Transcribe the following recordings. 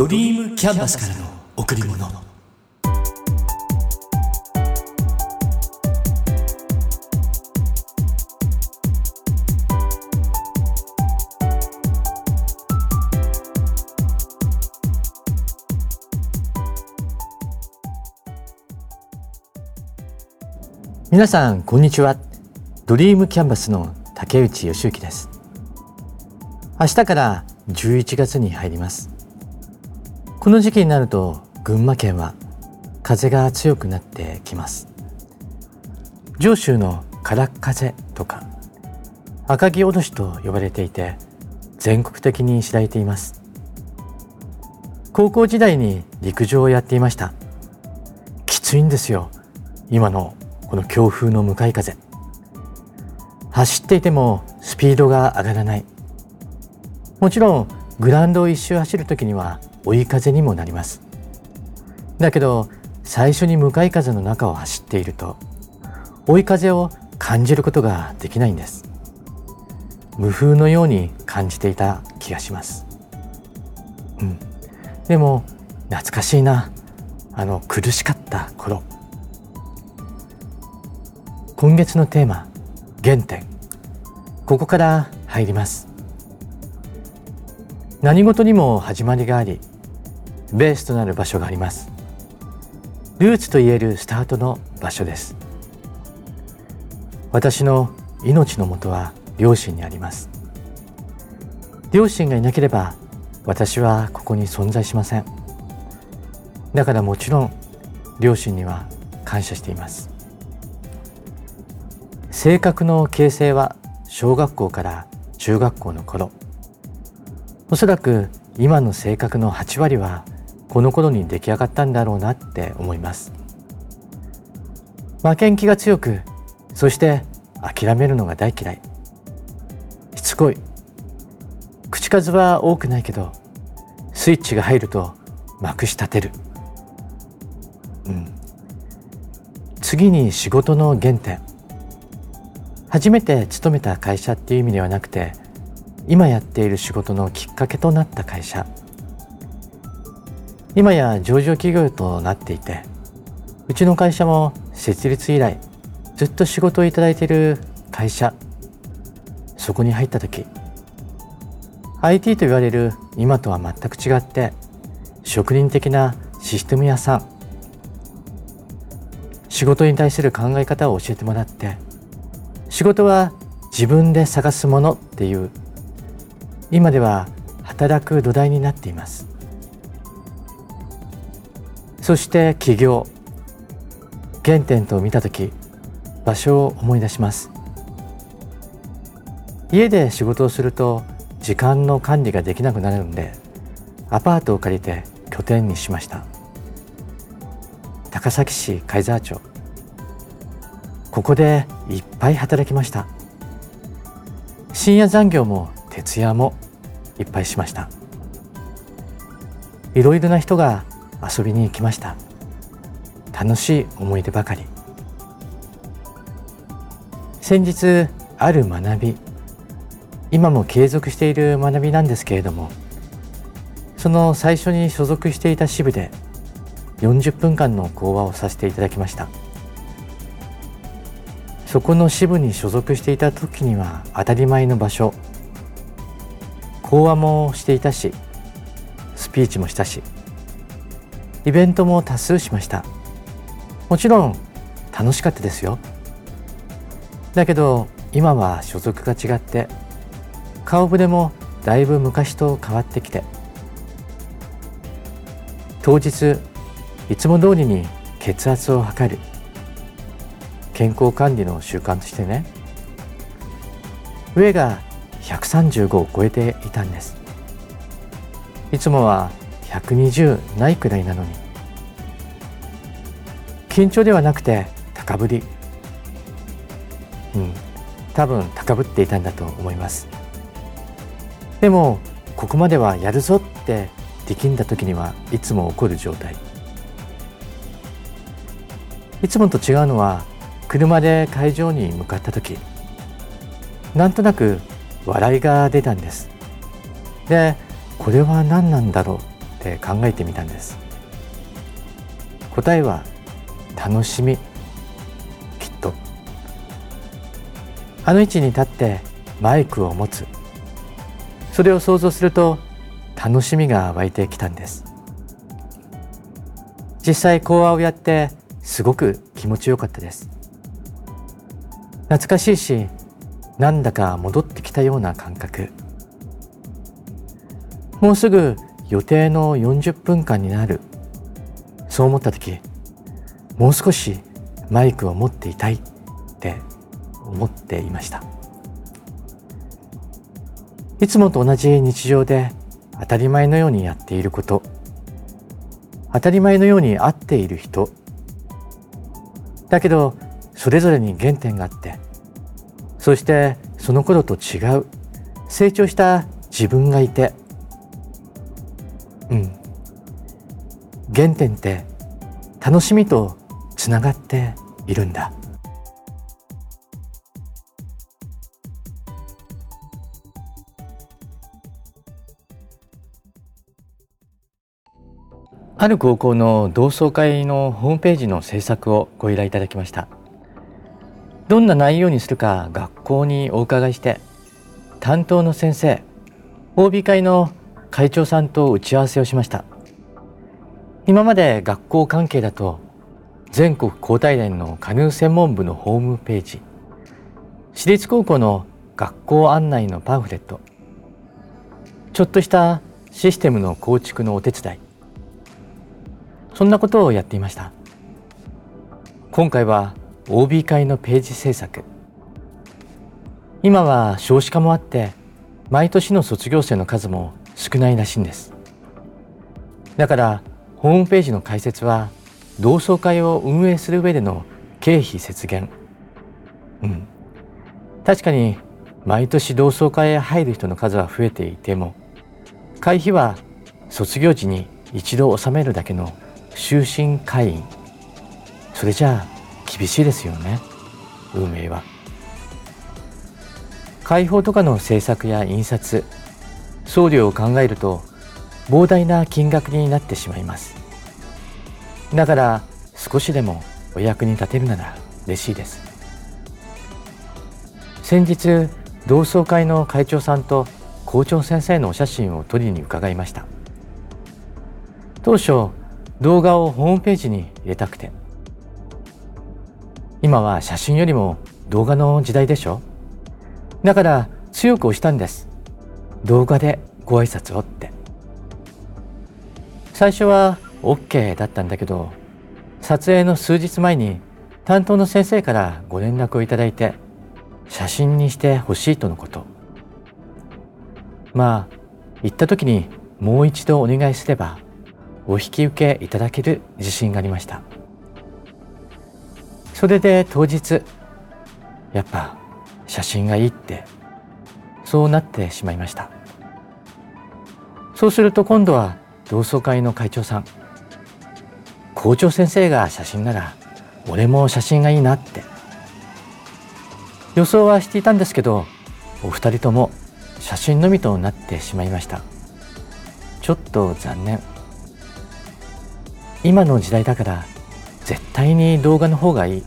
ドリームキャンバスからの贈り物。皆さんこんにちは。ドリームキャンバスの竹内義之です。明日から11月に入ります。この時期になると群馬県は風が強くなってきます。上州のからっ風とか赤城おどしと呼ばれていて全国的に知られています。高校時代に陸上をやっていました。きついんですよ今のこの強風の向かい風。走っていてもスピードが上がらない。もちろんグラウンドを一周走る時には追い風にもなります。だけど最初に向かい風の中を走っていると追い風を感じることができないんです。無風のように感じていた気がします。うん。でも懐かしいな。あの苦しかった頃。今月のテーマ原点。ここから入ります。何事にも始まりがありベースとなる場所があります。ルーツと言えるスタートの場所です。私の命のもとは両親にあります。両親がいなければ私はここに存在しません。だからもちろん両親には感謝しています。性格の形成は小学校から中学校の頃。おそらく今の性格の8割はこの頃に出来上がったんだろうなって思います。負けん気が強くそして諦めるのが大嫌い。しつこい。口数は多くないけどスイッチが入るとまくし立てる。うん。次に仕事の原点。初めて勤めた会社っていう意味ではなくて今やっている仕事のきっかけとなった会社。今や上場企業となっていてうちの会社も設立以来ずっと仕事をいただいている会社。そこに入った時 IT と言われる今とは全く違って職人的なシステム屋さん。仕事に対する考え方を教えてもらって仕事は自分で探すものっていう今では働く土台になっています。そして起業。原点と見た時場所を思い出します。家で仕事をすると時間の管理ができなくなるのでアパートを借りて拠点にしました。高崎市貝沢町。ここでいっぱい働きました。深夜残業も徹夜もいっぱいしました。いろいろな人が遊びに行きました。楽しい思い出ばかり。先日ある学び今も継続している学びなんですけれどもその最初に所属していた支部で40分間の講話をさせていただきました。そこの支部に所属していた時には当たり前の場所講話もしていたしスピーチもしたしイベントも多数しました。もちろん楽しかったですよ。だけど今は所属が違って顔ぶれもだいぶ昔と変わってきて当日いつも通りに血圧を測る健康管理の習慣としてね上が135を超えていたんです。いつもは120ないくらいなのに。緊張ではなくて高ぶり。うん。多分高ぶっていたんだと思います。でもここまではやるぞって力んだ時にはいつも起こる状態。いつもと違うのは車で会場に向かった時。なんとなく笑いが出たんです。でこれは何なんだろって考えてみたんです。答えは楽しみ。きっと。あの位置に立ってマイクを持つ。それを想像すると楽しみが湧いてきたんです。実際講話をやってすごく気持ちよかったです。懐かしいしなんだか戻ってきたような感覚。もうすぐ予定の40分間になる。そう思った時もう少しマイクを持っていたいって思っていました。いつもと同じ日常で当たり前のようにやっていること。当たり前のように会っている人。だけどそれぞれに原点があってそしてその頃と違う成長した自分がいてうん。原点って楽しみとつながっているんだ。ある高校の同窓会のホームページの制作をご依頼いただきました。どんな内容にするか学校にお伺いして担当の先生 OB 会の会長さんと打ち合わせをしました。今まで学校関係だと全国高体連のカヌー専門部のホームページ私立高校の学校案内のパンフレットちょっとしたシステムの構築のお手伝いそんなことをやっていました。今回は OB 会のページ制作。今は少子化もあって毎年の卒業生の数も少ないらしいんです。だからホームページの解説は同窓会を運営する上での経費節減。うん。確かに毎年同窓会へ入る人の数は増えていても会費は卒業時に一度納めるだけの終身会員。それじゃあ厳しいですよね。運営は。開放とかの制作や印刷送料を考えると膨大な金額になってしまいます。だから少しでもお役に立てるなら嬉しいです。先日同窓会の会長さんと校長先生のお写真を撮りに伺いました。当初動画をホームページに入れたくて。今は写真よりも動画の時代でしょ？だから強く押したんです。動画でご挨拶をって。最初は OK だったんだけど撮影の数日前に担当の先生からご連絡をいただいて写真にしてほしいとのこと。まあ行った時にもう一度お願いすればお引き受けいただける自信がありました。それで当日やっぱ写真がいいってそうなってしまいました。そうすると今度は同窓会の会長さん校長先生が写真なら俺も写真がいいなって。予想はしていたんですけどお二人とも写真のみとなってしまいました。ちょっと残念。今の時代だから絶対に動画の方がいい。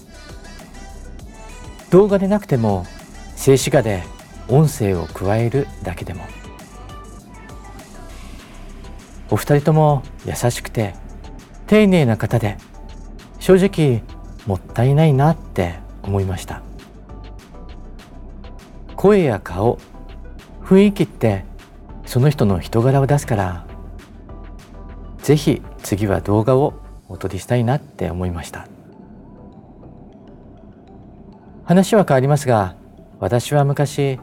動画でなくても静止画で音声を加えるだけでも。お二人とも優しくて丁寧な方で正直もったいないなって思いました。声や顔雰囲気ってその人の人柄を出すからぜひ次は動画をお撮りしたいなって思いました。話は変わりますが私は昔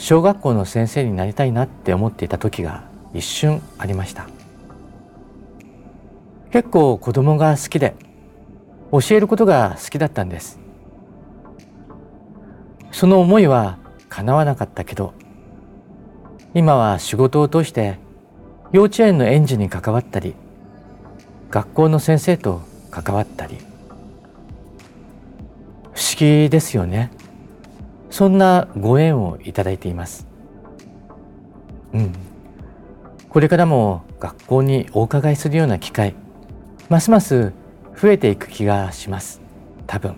小学校の先生になりたいなって思っていた時が一瞬ありました。結構子供が好きで教えることが好きだったんです。その思いは叶わなかったけど今は仕事を通して幼稚園の園児に関わったり学校の先生と関わったり。不思議ですよね。そんなご縁をいただいています。うん。これからも学校にお伺いするような機会ますます増えていく気がします。多分。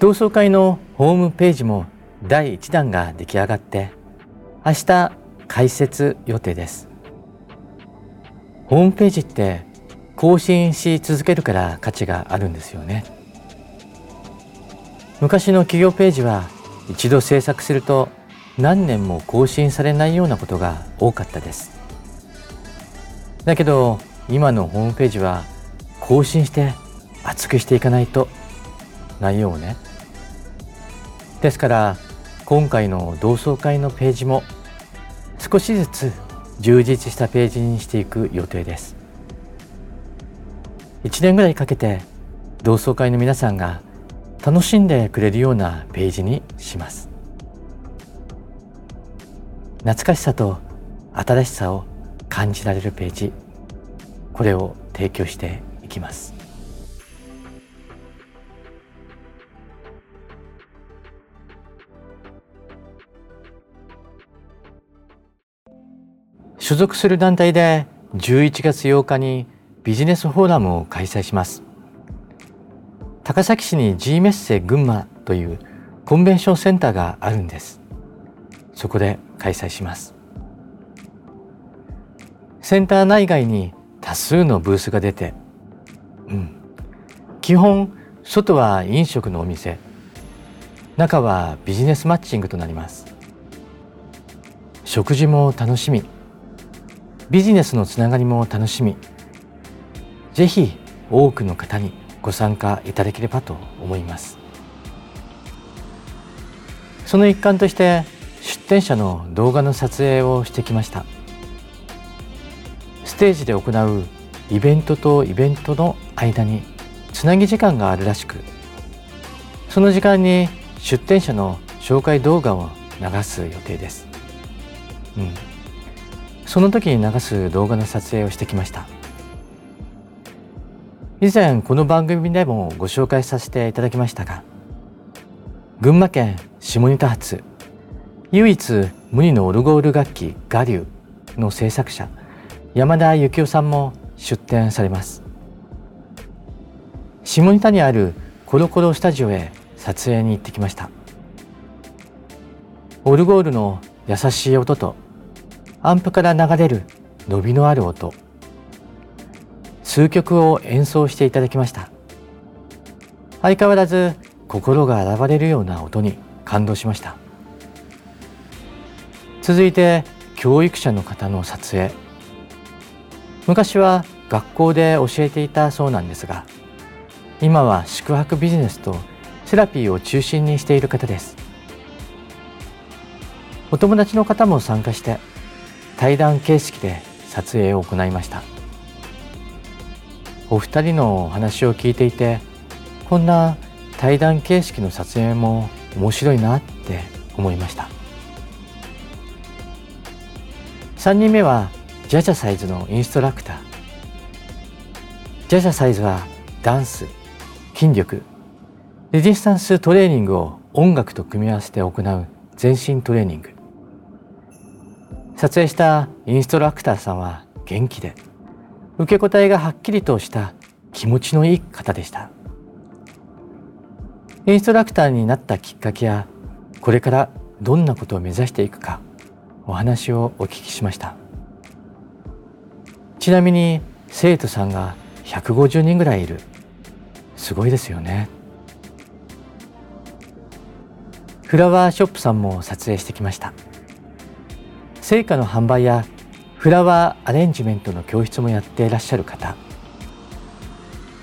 同窓会のホームページも第1弾が出来上がって明日開設予定です。ホームページって更新し続けるから価値があるんですよね。昔の企業ページは一度制作すると何年も更新されないようなことが多かったです。だけど今のホームページは更新して厚くしていかないと内容をね。ですから今回の同窓会のページも少しずつ充実したページにしていく予定です。1年ぐらいかけて同窓会の皆さんが楽しんでくれるようなページにします。懐かしさと新しさを感じられるページこれを提供していきます。所属する団体で11月8日にビジネスフォーラムを開催します。高崎市に G メッセ群馬というコンベンションセンターがあるんです。そこで開催します。センター内外に多数のブースが出てうん。基本外は飲食のお店。中はビジネスマッチングとなります。食事も楽しみ。ビジネスのつながりも楽しみ。ぜひ多くの方にご参加いただければと思います。その一環として出展者の動画の撮影をしてきました。ステージで行うイベントとイベントの間につなぎ時間があるらしくその時間に出展者の紹介動画を流す予定です、うん、その時に流す動画の撮影をしてきました。以前この番組でもご紹介させていただきましたが群馬県下仁田発唯一無二のオルゴール楽器ガリューの制作者山田幸雄さんも出展されます。下仁田にあるコロコロスタジオへ撮影に行ってきました。オルゴールの優しい音とアンプから流れる伸びのある音。数曲を演奏していただきました。相変わらず心が洗われるような音に感動しました。続いて教育者の方の撮影。昔は学校で教えていたそうなんですが今は宿泊ビジネスとセラピーを中心にしている方です。お友達の方も参加して対談形式で撮影を行いました。お二人のお話を聞いていてこんな対談形式の撮影も面白いなって思いました。3人目はジャジャサイズのインストラクター。ジャジャサイズはダンス筋力。レジスタンストレーニングを音楽と組み合わせて行う全身トレーニング。撮影したインストラクターさんは元気で。受け答えがはっきりとした気持ちのいい方でした。インストラクターになったきっかけやこれからどんなことを目指していくかお話をお聞きしました。ちなみに生徒さんが150人ぐらいいる。すごいですよね。フラワーショップさんも撮影してきました。成果の販売やフラワーアレンジメントの教室もやっていらっしゃる方。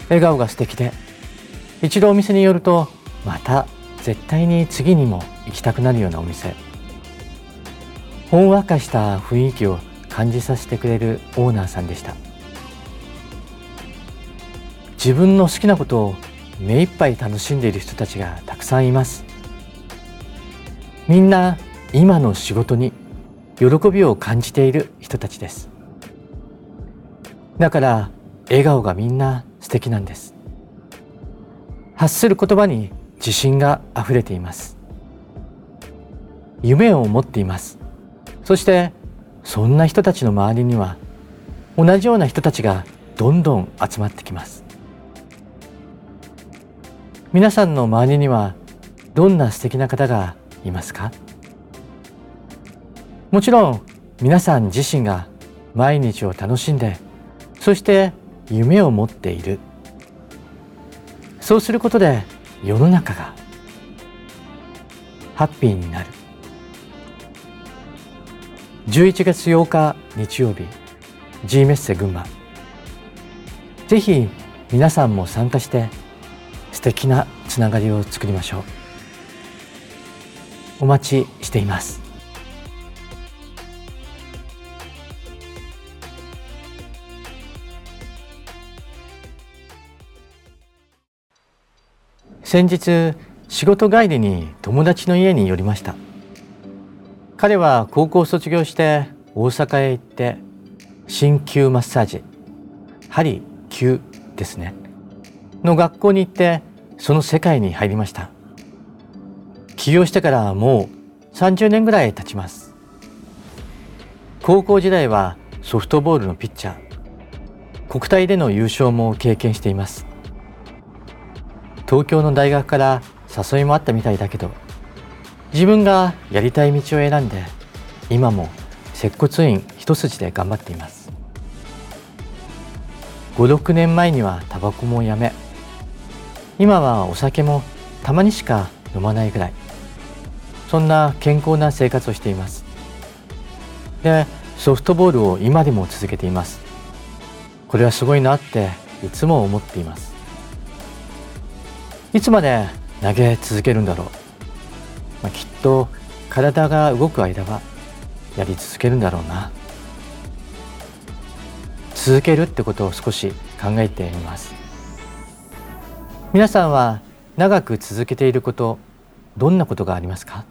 笑顔が素敵で一度お店に寄るとまた絶対に次にも行きたくなるようなお店。ほんわかした雰囲気を感じさせてくれるオーナーさんでした。自分の好きなことを目いっぱい楽しんでいる人たちがたくさんいます。みんな今の仕事に喜びを感じている人たちです。だから笑顔がみんな素敵なんです。発する言葉に自信があふれています。夢を持っています。そしてそんな人たちの周りには同じような人たちがどんどん集まってきます。皆さんの周りにはどんな素敵な方がいますか？もちろん皆さん自身が毎日を楽しんでそして夢を持っている。そうすることで世の中がハッピーになる。11月8日日曜日 G メッセ群馬。ぜひ皆さんも参加して素敵なつながりを作りましょう。お待ちしています。先日仕事帰りに友達の家に寄りました。彼は高校卒業して大阪へ行って鍼灸マッサージ。針灸ですね。の学校に行ってその世界に入りました。起業してからもう30年ぐらい経ちます。高校時代はソフトボールのピッチャー。国体での優勝も経験しています。東京の大学から誘いもあったみたいだけど自分がやりたい道を選んで今も接骨院一筋で頑張っています。56年前にはタバコもやめ今はお酒もたまにしか飲まないぐらい。そんな健康な生活をしています。でソフトボールを今でも続けています。これはすごいなっていつも思っています。いつまで投げ続けるんだろう、まあ、きっと体が動く間はやり続けるんだろうな。続けるってことを少し考えてみます。皆さんは長く続けていることどんなことがありますか？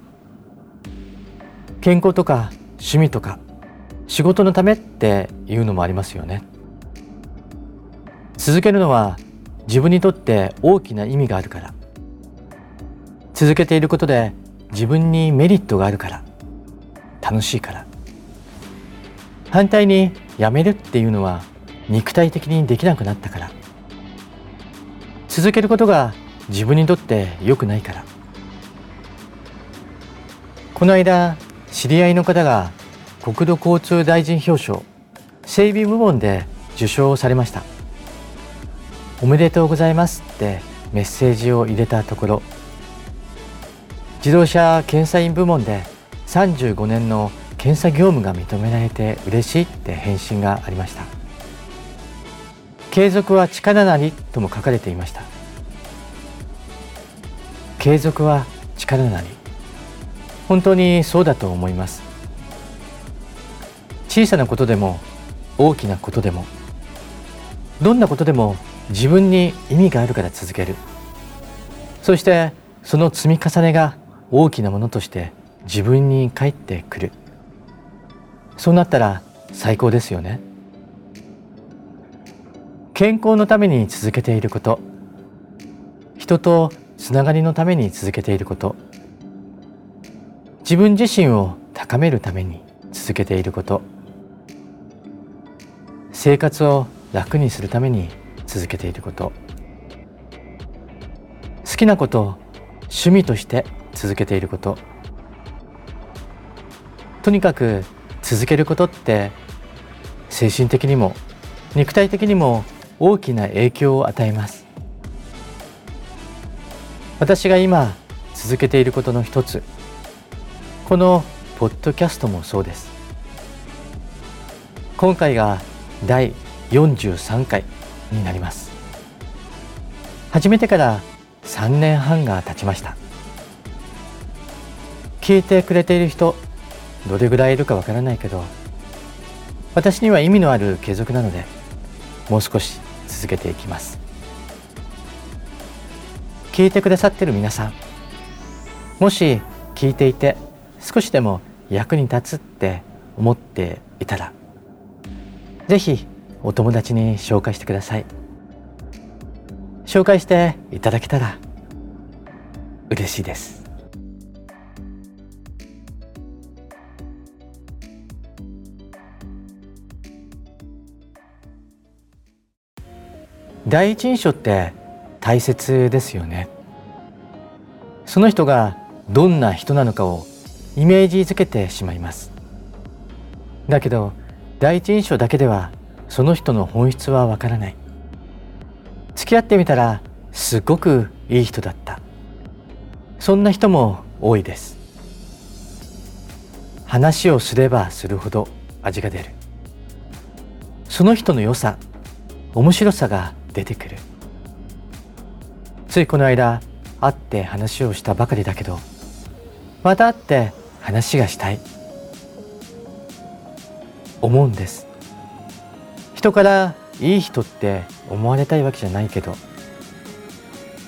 健康とか趣味とか仕事のためっていうのもありますよね。続けるのは自分にとって大きな意味があるから。続けていることで自分にメリットがあるから。楽しいから。反対にやめるっていうのは肉体的にできなくなったから。続けることが自分にとって良くないから。この間知り合いの方が国土交通大臣表彰整備部門で受賞されました。おめでとうございますってメッセージを入れたところ自動車検査員部門で35年の検査業務が認められて嬉しいって返信がありました。継続は力なりとも書かれていました。継続は力なり。本当にそうだと思います。小さなことでも大きなことでもどんなことでも自分に意味があるから続ける。そしてその積み重ねが大きなものとして自分に返ってくる。そうなったら最高ですよね。健康のために続けていること。人とつながりのために続けていること。自分自身を高めるために続けていること。生活を楽にするために続けていること。好きなことを趣味として続けていること。とにかく続けることって精神的にも肉体的にも大きな影響を与えます。私が今続けていることの一つ。このポッドキャストもそうです。今回が第43回。になります。始めてから3年半が経ちました。聞いてくれている人どれぐらいいるかわからないけど私には意味のある継続なのでもう少し続けていきます。聞いてくださってる皆さんもし聞いていて少しでも役に立つって思っていたらぜひお友達に紹介してください。紹介していただけたら嬉しいです。第一印象って大切ですよね。その人がどんな人なのかをイメージづけてしまいます。だけど第一印象だけではその人の本質はわからない。付き合ってみたらすごくいい人だった。そんな人も多いです。話をすればするほど味が出る。その人の良さ面白さが出てくる。ついこの間会って話をしたばかりだけどまた会って話がしたい。思うんです。人からいい人って思われたいわけじゃないけど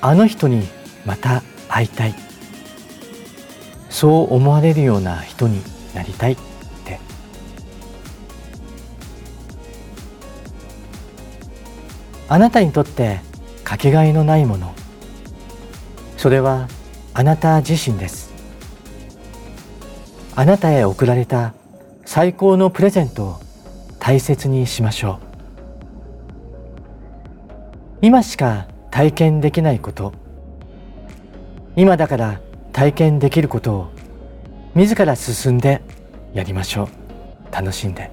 あの人にまた会いたい。そう思われるような人になりたいって。あなたにとってかけがえのないもの。それはあなた自身です。あなたへ贈られた最高のプレゼントを大切にしましょう。今しか体験できないこと。今だから体験できることを自ら進んでやりましょう。楽しんで。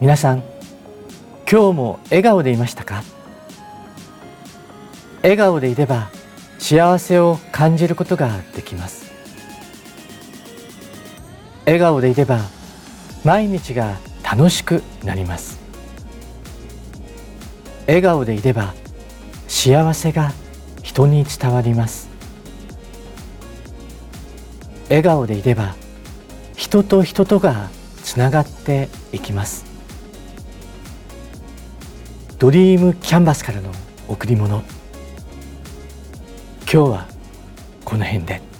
皆さん今日も笑顔でいましたか？笑顔でいれば幸せを感じることができます。笑顔でいれば毎日が楽しくなります。笑顔でいれば幸せが人に伝わります。笑顔でいれば人と人とがつながっていきます。ドリームキャンバスからの贈り物。今日はこの辺で。